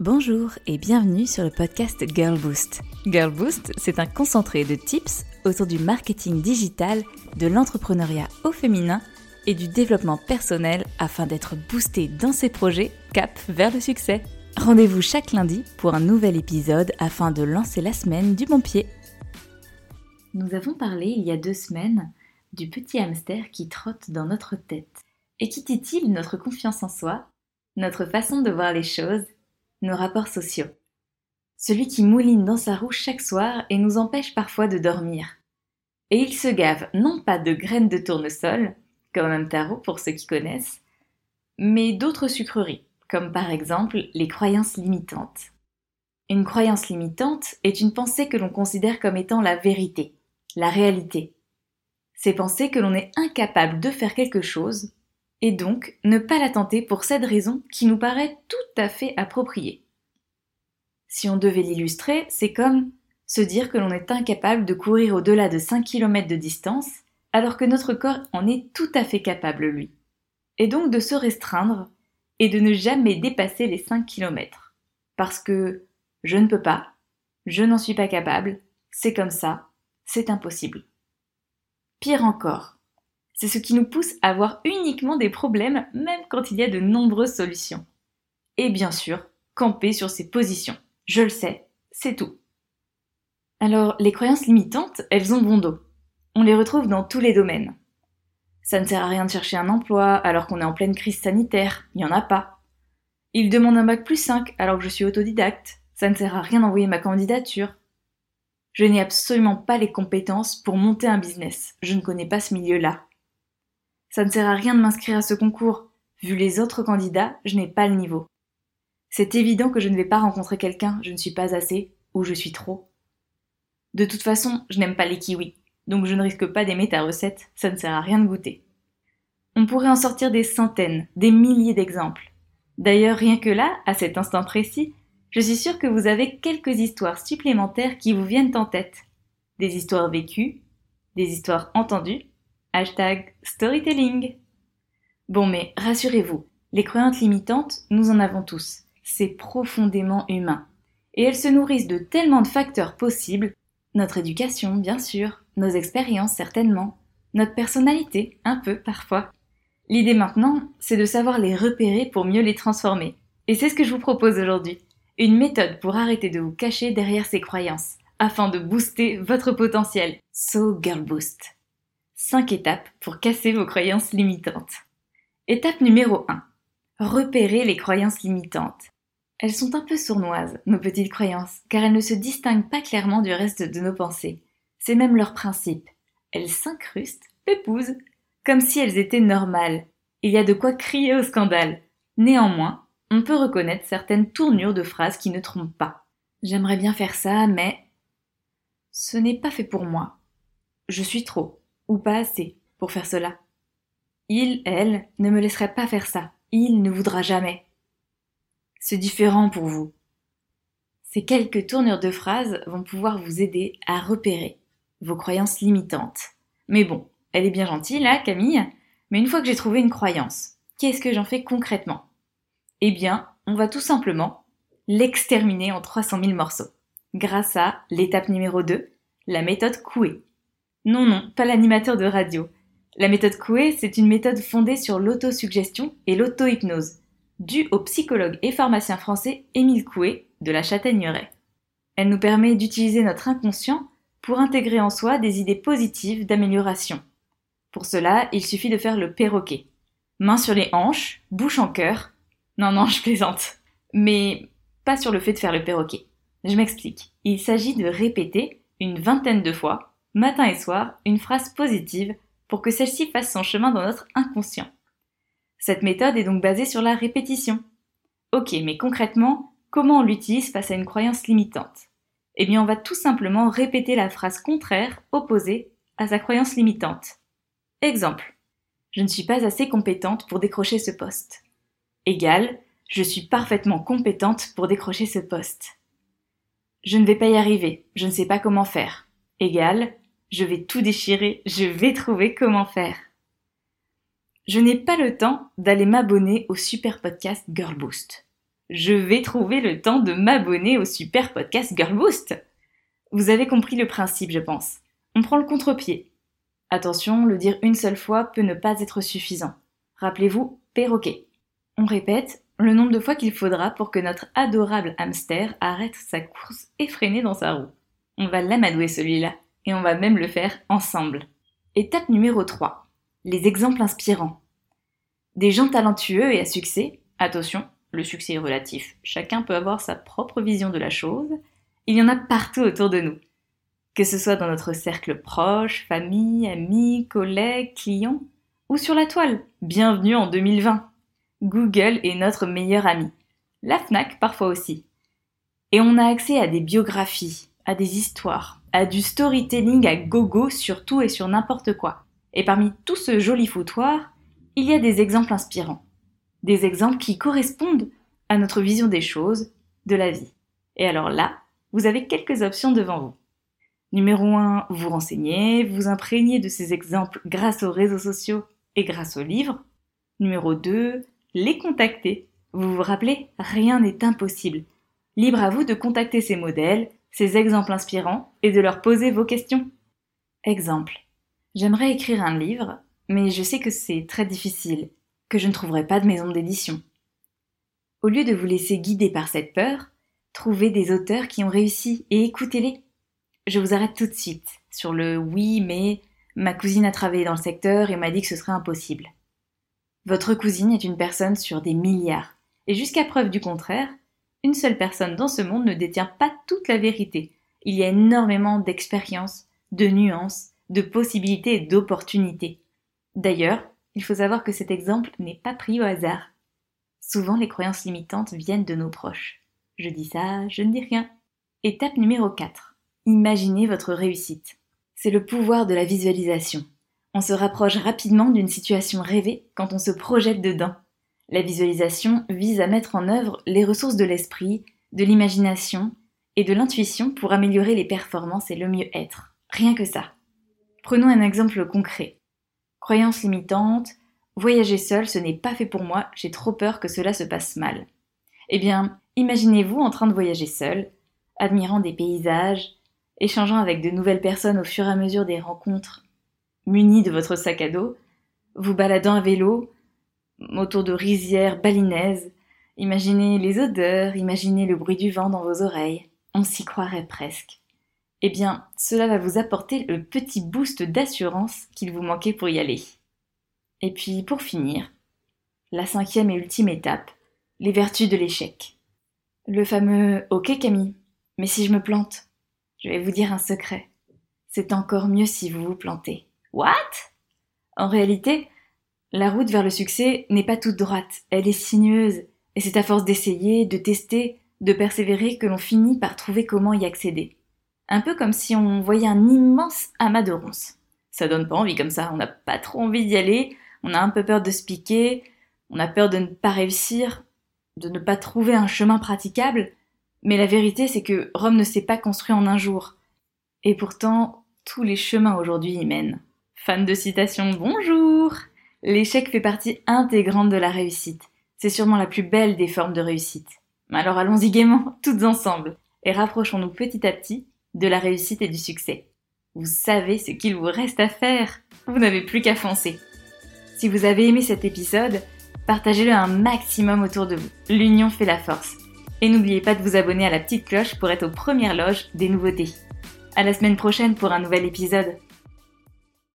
Bonjour et bienvenue sur le podcast Girl Boost. Girl Boost, c'est un concentré de tips autour du marketing digital, de l'entrepreneuriat au féminin et du développement personnel afin d'être boosté dans ses projets cap vers le succès. Rendez-vous chaque lundi pour un nouvel épisode afin de lancer la semaine du bon pied. Nous avons parlé il y a deux semaines du petit hamster qui trotte dans notre tête. Et qui il notre confiance en soi, notre façon de voir les choses nos rapports sociaux. Celui qui mouline dans sa roue chaque soir et nous empêche parfois de dormir. Et il se gave non pas de graines de tournesol, comme un tarot pour ceux qui connaissent, mais d'autres sucreries, comme par exemple les croyances limitantes. Une croyance limitante est une pensée que l'on considère comme étant la vérité, la réalité. C'est penser que l'on est incapable de faire quelque chose et donc ne pas la tenter pour cette raison qui nous paraît tout à fait appropriée. Si on devait l'illustrer, c'est comme se dire que l'on est incapable de courir au-delà de 5 km de distance, alors que notre corps en est tout à fait capable, lui. Et donc de se restreindre et de ne jamais dépasser les 5 km. Parce que je ne peux pas, je n'en suis pas capable, c'est comme ça, c'est impossible. Pire encore, c'est ce qui nous pousse à voir uniquement des problèmes même quand il y a de nombreuses solutions. Et bien sûr, camper sur ses positions. Je le sais, c'est tout. Alors, les croyances limitantes, elles ont bon dos. On les retrouve dans tous les domaines. Ça ne sert à rien de chercher un emploi alors qu'on est en pleine crise sanitaire, il n'y en a pas. Il demande un bac plus 5 alors que je suis autodidacte, ça ne sert à rien d'envoyer ma candidature. Je n'ai absolument pas les compétences pour monter un business, je ne connais pas ce milieu-là. Ça ne sert à rien de m'inscrire à ce concours. Vu les autres candidats, je n'ai pas le niveau. C'est évident que je ne vais pas rencontrer quelqu'un, je ne suis pas assez, ou je suis trop. De toute façon, je n'aime pas les kiwis, donc je ne risque pas d'aimer ta recette, ça ne sert à rien de goûter. On pourrait en sortir des centaines, des milliers d'exemples. D'ailleurs, rien que là, à cet instant précis, je suis sûre que vous avez quelques histoires supplémentaires qui vous viennent en tête. Des histoires vécues, des histoires entendues, Hashtag storytelling. Bon, mais rassurez-vous, les croyances limitantes, nous en avons tous. C'est profondément humain. Et elles se nourrissent de tellement de facteurs possibles. Notre éducation, bien sûr, nos expériences, certainement, notre personnalité, un peu parfois. L'idée maintenant, c'est de savoir les repérer pour mieux les transformer. Et c'est ce que je vous propose aujourd'hui. Une méthode pour arrêter de vous cacher derrière ces croyances, afin de booster votre potentiel. So Girl Boost. 5 étapes pour casser vos croyances limitantes. Étape numéro 1. Repérer les croyances limitantes. Elles sont un peu sournoises, nos petites croyances, car elles ne se distinguent pas clairement du reste de nos pensées. C'est même leur principe. Elles s'incrustent, épousent, comme si elles étaient normales. Il y a de quoi crier au scandale. Néanmoins, on peut reconnaître certaines tournures de phrases qui ne trompent pas. J'aimerais bien faire ça, mais ce n'est pas fait pour moi. Je suis trop ou pas assez pour faire cela. Il, elle, ne me laisserait pas faire ça. Il ne voudra jamais. C'est différent pour vous. Ces quelques tournures de phrases vont pouvoir vous aider à repérer vos croyances limitantes. Mais bon, elle est bien gentille là, Camille, mais une fois que j'ai trouvé une croyance, qu'est-ce que j'en fais concrètement? Eh bien, on va tout simplement l'exterminer en 300 000 morceaux, grâce à l'étape numéro 2, la méthode Coué. Non, non, pas l'animateur de radio. La méthode Coué, c'est une méthode fondée sur l'autosuggestion et l'auto-hypnose, due au psychologue et pharmacien français Émile Coué de la Châtaigneraie. Elle nous permet d'utiliser notre inconscient pour intégrer en soi des idées positives d'amélioration. Pour cela, il suffit de faire le perroquet. Main sur les hanches, bouche en cœur. Non, non, je plaisante. Mais pas sur le fait de faire le perroquet. Je m'explique. Il s'agit de répéter une vingtaine de fois matin et soir, une phrase positive pour que celle-ci fasse son chemin dans notre inconscient. Cette méthode est donc basée sur la répétition. Ok, mais concrètement, comment on l'utilise face à une croyance limitante? Eh bien, on va tout simplement répéter la phrase contraire, opposée, à sa croyance limitante. Exemple. Je ne suis pas assez compétente pour décrocher ce poste. Égal, je suis parfaitement compétente pour décrocher ce poste. Je ne vais pas y arriver, je ne sais pas comment faire. Égal, je vais tout déchirer, je vais trouver comment faire. Je n'ai pas le temps d'aller m'abonner au super podcast Girl Boost. Je vais trouver le temps de m'abonner au super podcast Girl Boost. Vous avez compris le principe, je pense. On prend le contre-pied. Attention, le dire une seule fois peut ne pas être suffisant. Rappelez-vous, perroquet. On répète le nombre de fois qu'il faudra pour que notre adorable hamster arrête sa course effrénée dans sa roue. On va l'amadouer celui-là, et on va même le faire ensemble. Étape numéro 3. Les exemples inspirants. Des gens talentueux et à succès, attention, le succès est relatif, chacun peut avoir sa propre vision de la chose, il y en a partout autour de nous. Que ce soit dans notre cercle proche, famille, amis, collègues, clients, ou sur la toile. Bienvenue en 2020. Google est notre meilleur ami. La FNAC parfois aussi. Et on a accès à des biographies, à des histoires, à du storytelling à gogo sur tout et sur n'importe quoi. Et parmi tout ce joli foutoir, il y a des exemples inspirants. Des exemples qui correspondent à notre vision des choses, de la vie. Et alors là, vous avez quelques options devant vous. Numéro 1, vous renseignez, vous imprégnez de ces exemples grâce aux réseaux sociaux et grâce aux livres. Numéro 2, les contacter. Vous vous rappelez, rien n'est impossible. Libre à vous de contacter ces modèles, ces exemples inspirants et de leur poser vos questions. Exemple. J'aimerais écrire un livre, mais je sais que c'est très difficile, que je ne trouverai pas de maison d'édition. Au lieu de vous laisser guider par cette peur, trouvez des auteurs qui ont réussi et écoutez-les. Je vous arrête tout de suite sur le oui, mais ma cousine a travaillé dans le secteur et m'a dit que ce serait impossible. Votre cousine est une personne sur des milliards, et jusqu'à preuve du contraire, une seule personne dans ce monde ne détient pas toute la vérité. Il y a énormément d'expériences, de nuances, de possibilités et d'opportunités. D'ailleurs, il faut savoir que cet exemple n'est pas pris au hasard. Souvent, les croyances limitantes viennent de nos proches. Je dis ça, je ne dis rien. Étape numéro 4. Imaginez votre réussite. C'est le pouvoir de la visualisation. On se rapproche rapidement d'une situation rêvée quand on se projette dedans. La visualisation vise à mettre en œuvre les ressources de l'esprit, de l'imagination et de l'intuition pour améliorer les performances et le mieux-être. Rien que ça. Prenons un exemple concret. Croyance limitante, voyager seul, ce n'est pas fait pour moi, j'ai trop peur que cela se passe mal. Eh bien, imaginez-vous en train de voyager seul, admirant des paysages, échangeant avec de nouvelles personnes au fur et à mesure des rencontres, muni de votre sac à dos, vous baladant à vélo, autour de rizières balinaises, imaginez les odeurs, imaginez le bruit du vent dans vos oreilles, on s'y croirait presque. Eh bien, cela va vous apporter le petit boost d'assurance qu'il vous manquait pour y aller. Et puis, pour finir, la cinquième et ultime étape, les vertus de l'échec. Le fameux Ok Camille, mais si je me plante je vais vous dire un secret. C'est encore mieux si vous vous plantez. What? En réalité, la route vers le succès n'est pas toute droite, elle est sinueuse, et c'est à force d'essayer, de tester, de persévérer que l'on finit par trouver comment y accéder. Un peu comme si on voyait un immense amas de ronces. Ça donne pas envie comme ça, on n'a pas trop envie d'y aller, on a un peu peur de se piquer, on a peur de ne pas réussir, de ne pas trouver un chemin praticable, mais la vérité, c'est que Rome ne s'est pas construit en un jour. Et pourtant, tous les chemins aujourd'hui y mènent. Fan de citation, bonjour L'échec fait partie intégrante de la réussite. C'est sûrement la plus belle des formes de réussite. Alors allons-y gaiement, toutes ensemble, et rapprochons-nous petit à petit de la réussite et du succès. Vous savez ce qu'il vous reste à faire. Vous n'avez plus qu'à foncer. Si vous avez aimé cet épisode, partagez-le un maximum autour de vous. L'union fait la force. Et n'oubliez pas de vous abonner à la petite cloche pour être aux premières loges des nouveautés. À la semaine prochaine pour un nouvel épisode.